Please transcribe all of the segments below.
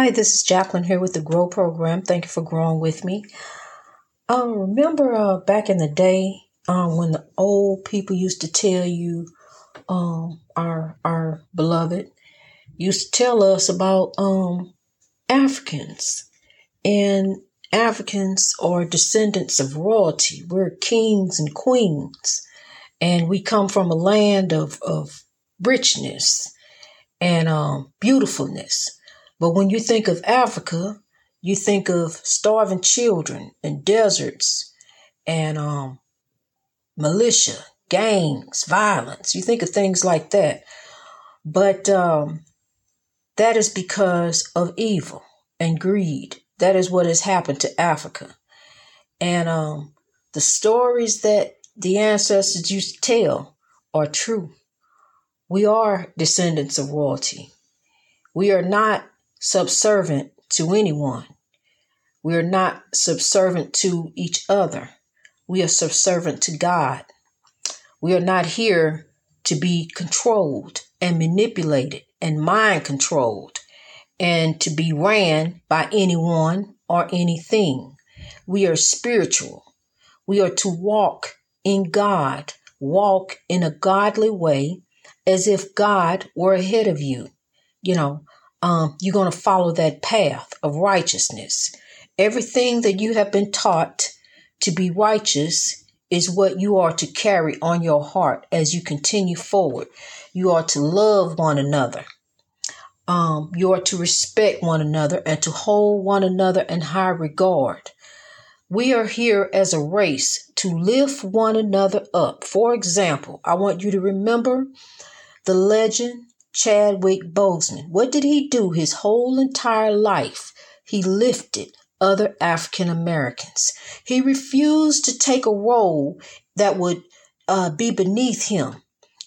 Hi, this is Jacqueline here with the Grow Program. Thank you for growing with me. Um, remember uh, back in the day um, when the old people used to tell you, um, our our beloved used to tell us about um, Africans, and Africans are descendants of royalty. We're kings and queens, and we come from a land of of richness and um, beautifulness. But when you think of Africa, you think of starving children and deserts and um, militia, gangs, violence. You think of things like that. But um, that is because of evil and greed. That is what has happened to Africa. And um, the stories that the ancestors used to tell are true. We are descendants of royalty. We are not subservient to anyone. We are not subservient to each other. We are subservient to God. We are not here to be controlled and manipulated and mind controlled and to be ran by anyone or anything. We are spiritual. We are to walk in God, walk in a godly way as if God were ahead of you. You know, um, you're going to follow that path of righteousness. Everything that you have been taught to be righteous is what you are to carry on your heart as you continue forward. You are to love one another. Um, you are to respect one another and to hold one another in high regard. We are here as a race to lift one another up. For example, I want you to remember the legend Chadwick Boseman. What did he do his whole entire life? He lifted other African Americans. He refused to take a role that would uh, be beneath him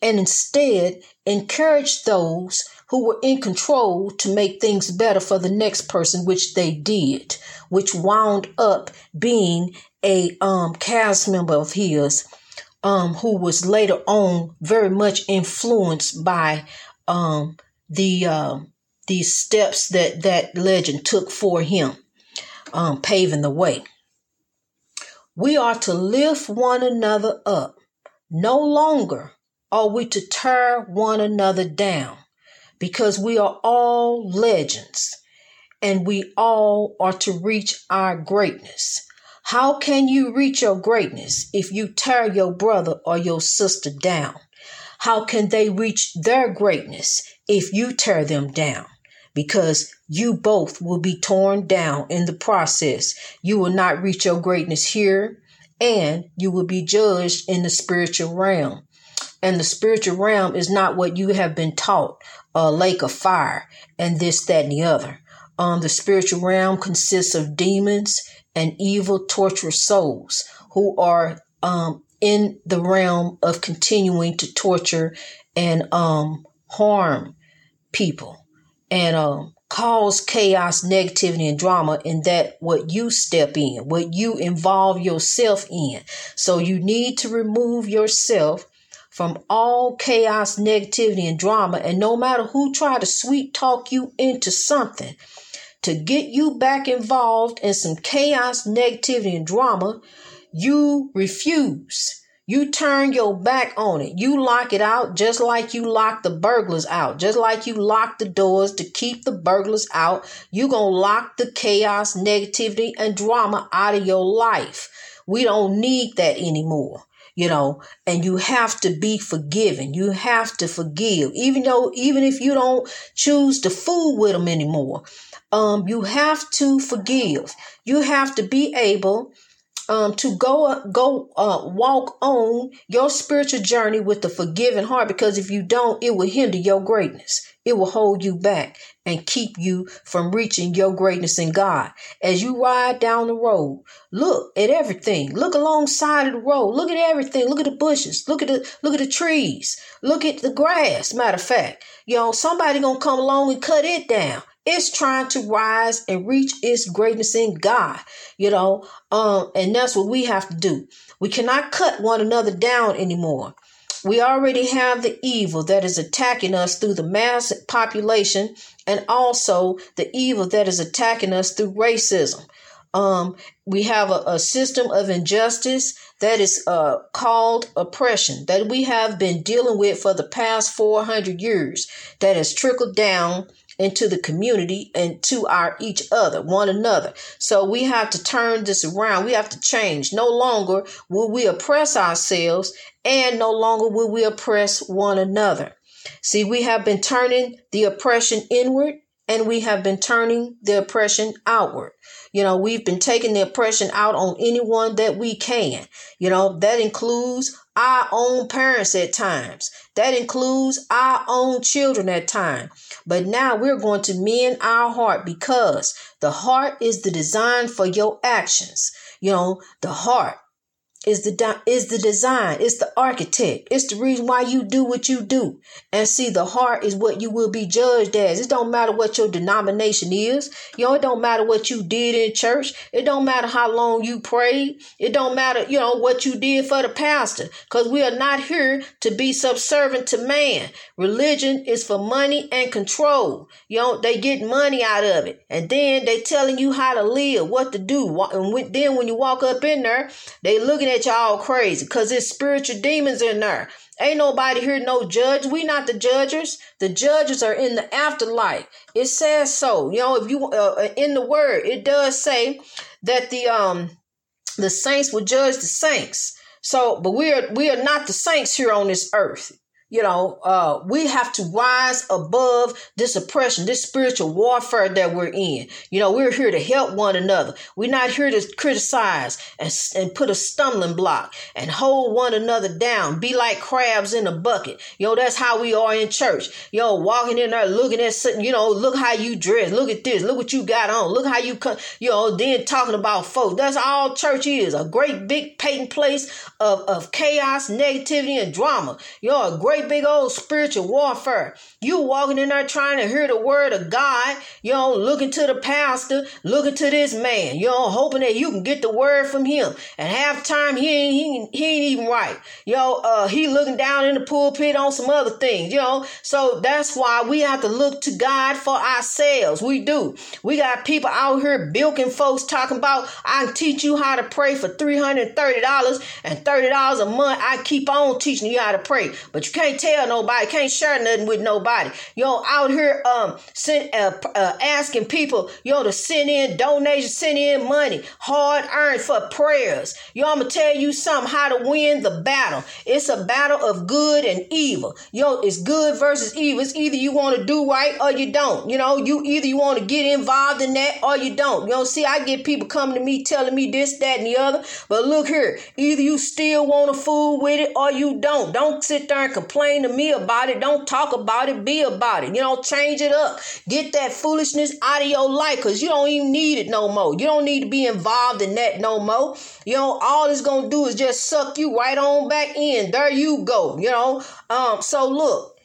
and instead encouraged those who were in control to make things better for the next person, which they did, which wound up being a um, cast member of his um, who was later on very much influenced by um, the uh, these steps that that legend took for him, um, paving the way. We are to lift one another up. No longer are we to tear one another down because we are all legends and we all are to reach our greatness. How can you reach your greatness if you tear your brother or your sister down? How can they reach their greatness if you tear them down? Because you both will be torn down in the process. You will not reach your greatness here, and you will be judged in the spiritual realm. And the spiritual realm is not what you have been taught a lake of fire and this, that, and the other. Um, the spiritual realm consists of demons and evil, torturous souls who are um, in the realm of continuing to torture and um, harm people and um, cause chaos, negativity, and drama in that what you step in, what you involve yourself in. So you need to remove yourself from all chaos, negativity, and drama. And no matter who try to sweet talk you into something to get you back involved in some chaos, negativity, and drama, you refuse. You turn your back on it. You lock it out just like you lock the burglars out. Just like you lock the doors to keep the burglars out. You're going to lock the chaos, negativity, and drama out of your life. We don't need that anymore you know, and you have to be forgiven. You have to forgive, even though, even if you don't choose to fool with them anymore. Um, you have to forgive. You have to be able um, to go uh, go uh, walk on your spiritual journey with a forgiving heart because if you don't it will hinder your greatness. It will hold you back and keep you from reaching your greatness in god. As you ride down the road look at everything. Look alongside of the road. Look at everything. Look at the bushes. Look at the look at the trees. Look at the grass. Matter of fact you know somebody gonna come along and cut it down it's trying to rise and reach its greatness in God, you know, um, and that's what we have to do. We cannot cut one another down anymore. We already have the evil that is attacking us through the mass population and also the evil that is attacking us through racism. Um, we have a, a, system of injustice that is uh, called oppression that we have been dealing with for the past 400 years that has trickled down into the community and to our each other, one another. So we have to turn this around. We have to change. No longer will we oppress ourselves and no longer will we oppress one another. See, we have been turning the oppression inward and we have been turning the oppression outward. You know, we've been taking the oppression out on anyone that we can. You know, that includes our own parents at times. That includes our own children at times. But now we're going to mend our heart because the heart is the design for your actions. You know, the heart is the is the design it's the architect it's the reason why you do what you do. And see the heart is what you will be judged as. It don't matter what your denomination is. You know it don't matter what you did in church. It don't matter how long you prayed. It don't matter you know what you did for the pastor. Because we are not here to be subservient to man. Religion is for money and control. You know they get money out of it. And then they telling you how to live what to do. And then when you walk up in there they looking at y'all crazy because it's spiritual demons in there. Ain't nobody here no judge. We not the judges. The judges are in the afterlife. It says so. You know, if you uh, uh, in the word, it does say that the um the saints will judge the saints. So, but we are we are not the saints here on this earth you know, uh, we have to rise above this oppression, this spiritual warfare that we're in. You know, we're here to help one another. We're not here to criticize and, and put a stumbling block and hold one another down, be like crabs in a bucket. Know, that's how we are in church. Know, walking in there looking at, something, you know, look how you dress. Look at this. Look what you got on. Look how you come, you know, then talking about folks. That's all church is a great big patent place of, of chaos, negativity, and drama. You know, a great big old spiritual warfare. You walking in there trying to hear the word of God, you know, looking to the pastor, looking to this man, you know, hoping that you can get the word from him. And half time he ain't he, he ain't even right. You know, uh, he looking down in the pulpit on some other things, you know. So that's why we have to look to God for ourselves. We do. We got people out here bilking folks talking about I can teach you how to pray for $330 and $30 a month. I keep on teaching you how to pray. But you can't can't tell nobody, can't share nothing with nobody. Know, out here um send, uh, uh, asking people, know, to send in donations, send in money, hard earned for prayers. Know, I'm gonna tell you something how to win the battle. It's a battle of good and evil. Know, it's good versus evil. It's either you want to do right or you don't. You know, you either you want to get involved in that or you don't. You know, see, I get people coming to me telling me this, that, and the other. But look here, either you still want to fool with it or you don't. Don't sit there and complain complain to me about it. Don't talk about it. Be about it. You know, change it up. Get that foolishness out of your life because you don't even need it no more. You don't need to be involved in that no more. You know, all it's going to do is just suck you right on back in. There you go. You know, um, so look.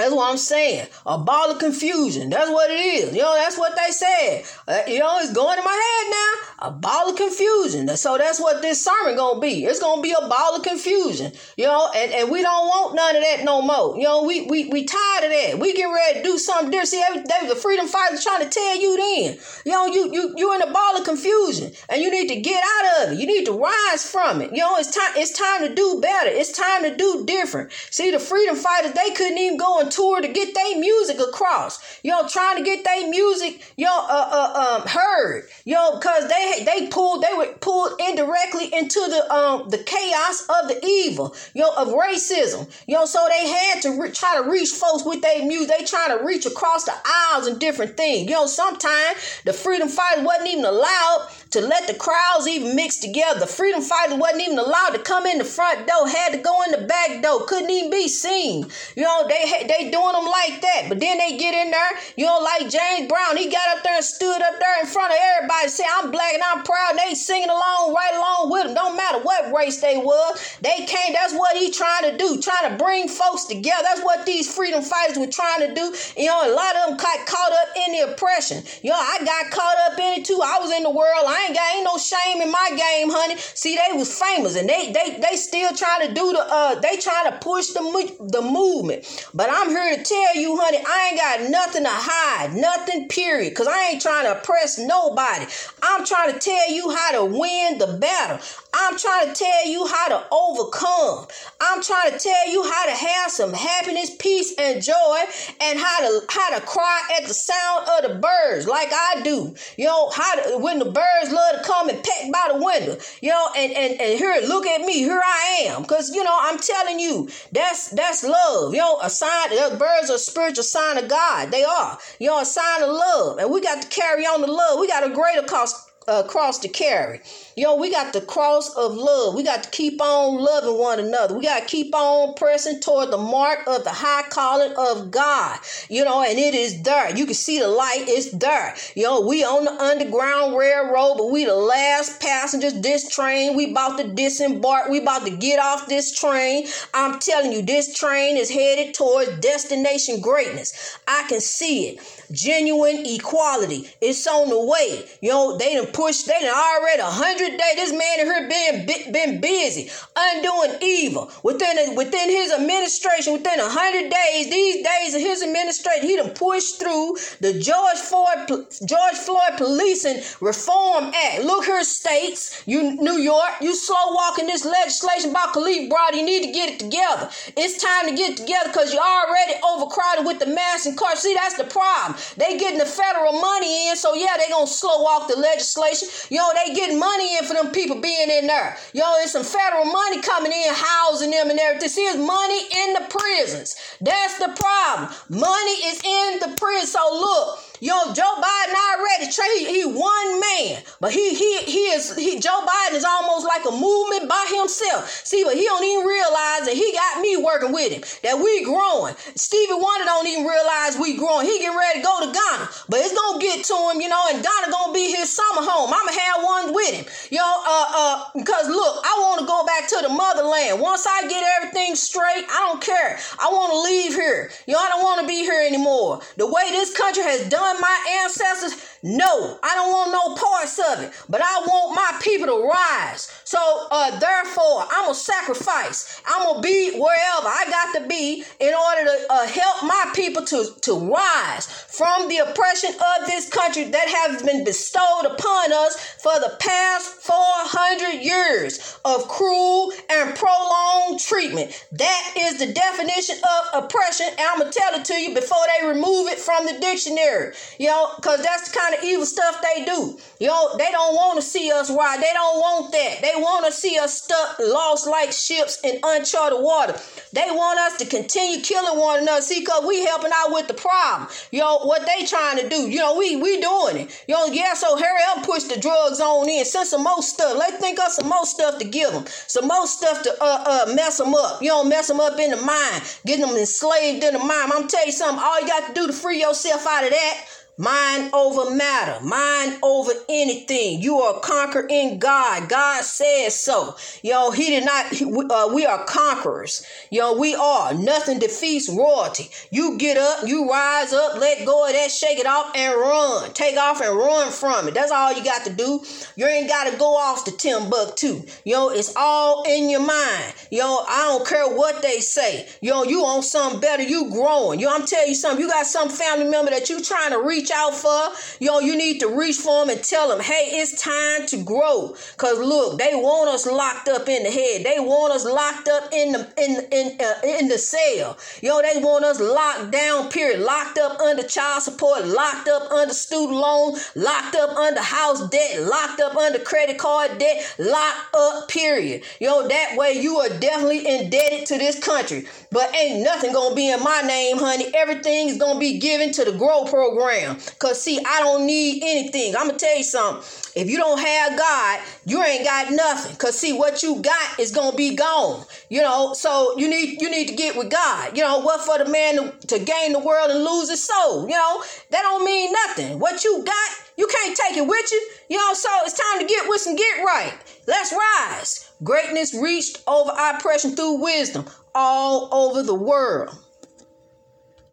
That's what I'm saying. A ball of confusion. That's what it is. You know, that's what they said. Uh, you know, it's going in my head now. A ball of confusion. So that's what this sermon gonna be. It's gonna be a ball of confusion. You know, and, and we don't want none of that no more. You know, we we we tired of that. We get ready to do something different. See, every day the freedom fighters trying to tell you then. You know, you you you're in a ball of confusion and you need to get out of it. You need to rise from it. You know, it's time it's time to do better. It's time to do different. See, the freedom fighters, they couldn't even go on tour to get their music across. Know, trying to get their music, know, uh, uh, um, heard. Because they they pulled they were pulled indirectly into the um the chaos of the evil, know, of racism. Know, so they had to re- try to reach folks with their music. They trying to reach across the aisles and different things. Know, sometimes the freedom fighters wasn't even allowed to let the crowds even mix together. The freedom fighters wasn't even allowed to come in the front door, had to go in the back door, couldn't even be seen. You know, they they doing them like that. But then they get in there, you know, like James Brown, he got up there and stood up there in front of everybody, say, I'm black and I'm proud. And they singing along right along with him. Don't matter what race they was. They came, that's what he trying to do, trying to bring folks together. That's what these freedom fighters were trying to do. You know, a lot of them got caught up in the oppression. You know, I got caught up in it too. I was in the world. I I ain't got ain't no shame in my game, honey. See, they was famous and they they they still trying to do the uh they trying to push the the movement. But I'm here to tell you, honey, I ain't got nothing to hide, nothing period, cuz I ain't trying to oppress nobody. I'm trying to tell you how to win the battle. I'm trying to tell you how to overcome. I'm trying to tell you how to have some happiness, peace, and joy, and how to how to cry at the sound of the birds, like I do. You know, how to, when the birds love to come and peck by the window. You know, and and and here, look at me, here I am. Cause you know, I'm telling you, that's that's love. You know, a sign. The birds are spiritual sign of God. They are. You know, a sign of love, and we got to carry on the love. We got a greater cost uh, cross to carry. Yo, we got the cross of love. We got to keep on loving one another. We got to keep on pressing toward the mark of the high calling of God. You know, and it is there. You can see the light. It's there. Yo, we on the underground railroad, but we the last passengers. This train, we about to disembark. We about to get off this train. I'm telling you, this train is headed towards destination greatness. I can see it. Genuine equality. It's on the way. Yo, they done pushed, they already a hundred days. This man in here been been busy undoing evil within a, within his administration. Within a hundred days, these days of his administration, he done pushed through the George Floyd George Floyd Policing Reform Act. Look here, states, you New York, you slow walking this legislation about Kalief Browder. You need to get it together. It's time to get together because you're already overcrowded with the mass incarceration. See, that's the problem. They getting the federal money in, so yeah, they gonna slow walk the legislation. You know, they getting money in for them people being in there. Yo, there's some federal money coming in, housing them and everything. See, it's money in the prisons. That's the problem. Money is in the prison. So look. Yo, Joe Biden already he, he one man, but he he he is he Joe Biden is almost like a movement by himself. See, but he don't even realize that he got me working with him. That we growing. Stevie Wonder don't even realize we growing. He getting ready to go to Ghana, but it's gonna get to him, you know. And Ghana gonna be his summer home. I'ma have one with him, yo. Uh, uh, because look, I want to go back to the motherland. Once I get everything straight, I don't care. I want to leave here. You I don't want to be here anymore. The way this country has done my ancestors? No, I don't want no parts of it, but I want my people to rise. So, uh, therefore, I'm gonna sacrifice. I'm gonna be wherever I got to be in order to uh, help my people to, to rise from the oppression of this country that has been bestowed upon us for the past 400 years of cruel and prolonged treatment. That is the definition of oppression, and I'm gonna tell it to you before they remove it from the dictionary. You know, because that's the kind of evil stuff they do. You know, they don't want to see us ride. They don't want that. They want to see us stuck, lost like ships in uncharted water. They want us to continue killing one another. See, because we helping out with the problem. You know, what they trying to do. You know, we we doing it. You know, yeah, so hurry up push the drugs on in. Send some more stuff. Let's think of some more stuff to give them. Some more stuff to uh, uh, mess them up. You know, mess them up in the mind. Get them enslaved in the mind. I'm tell you something. All you got to do to free yourself out of that Mind over matter, mind over anything. You are conquered in God. God says so. Yo, He did not, uh, we are conquerors. Yo, we are. Nothing defeats royalty. You get up, you rise up, let go of that, shake it off, and run. Take off and run from it. That's all you got to do. You ain't got to go off to Timbuktu. Yo, it's all in your mind. Yo, I don't care what they say. Yo, you on something better. You growing. Yo, I'm telling you something. You got some family member that you trying to reach reach out for, yo, you need to reach for them and tell them, hey, it's time to grow. Cause look, they want us locked up in the head. They want us locked up in the in in uh, in the cell. Yo, they want us locked down. Period. Locked up under child support. Locked up under student loan. Locked up under house debt. Locked up under credit card debt. Locked up. Period. Yo, that way you are definitely indebted to this country. But ain't nothing gonna be in my name, honey. Everything is gonna be given to the Grow program. Cause see, I don't need anything. I'm gonna tell you something. If you don't have God, you ain't got nothing. Cause see, what you got is gonna be gone. You know, so you need you need to get with God. You know, what for the man to, to gain the world and lose his soul? You know, that don't mean nothing. What you got, you can't take it with you. You know, so it's time to get with and get right. Let's rise. Greatness reached over oppression through wisdom all over the world.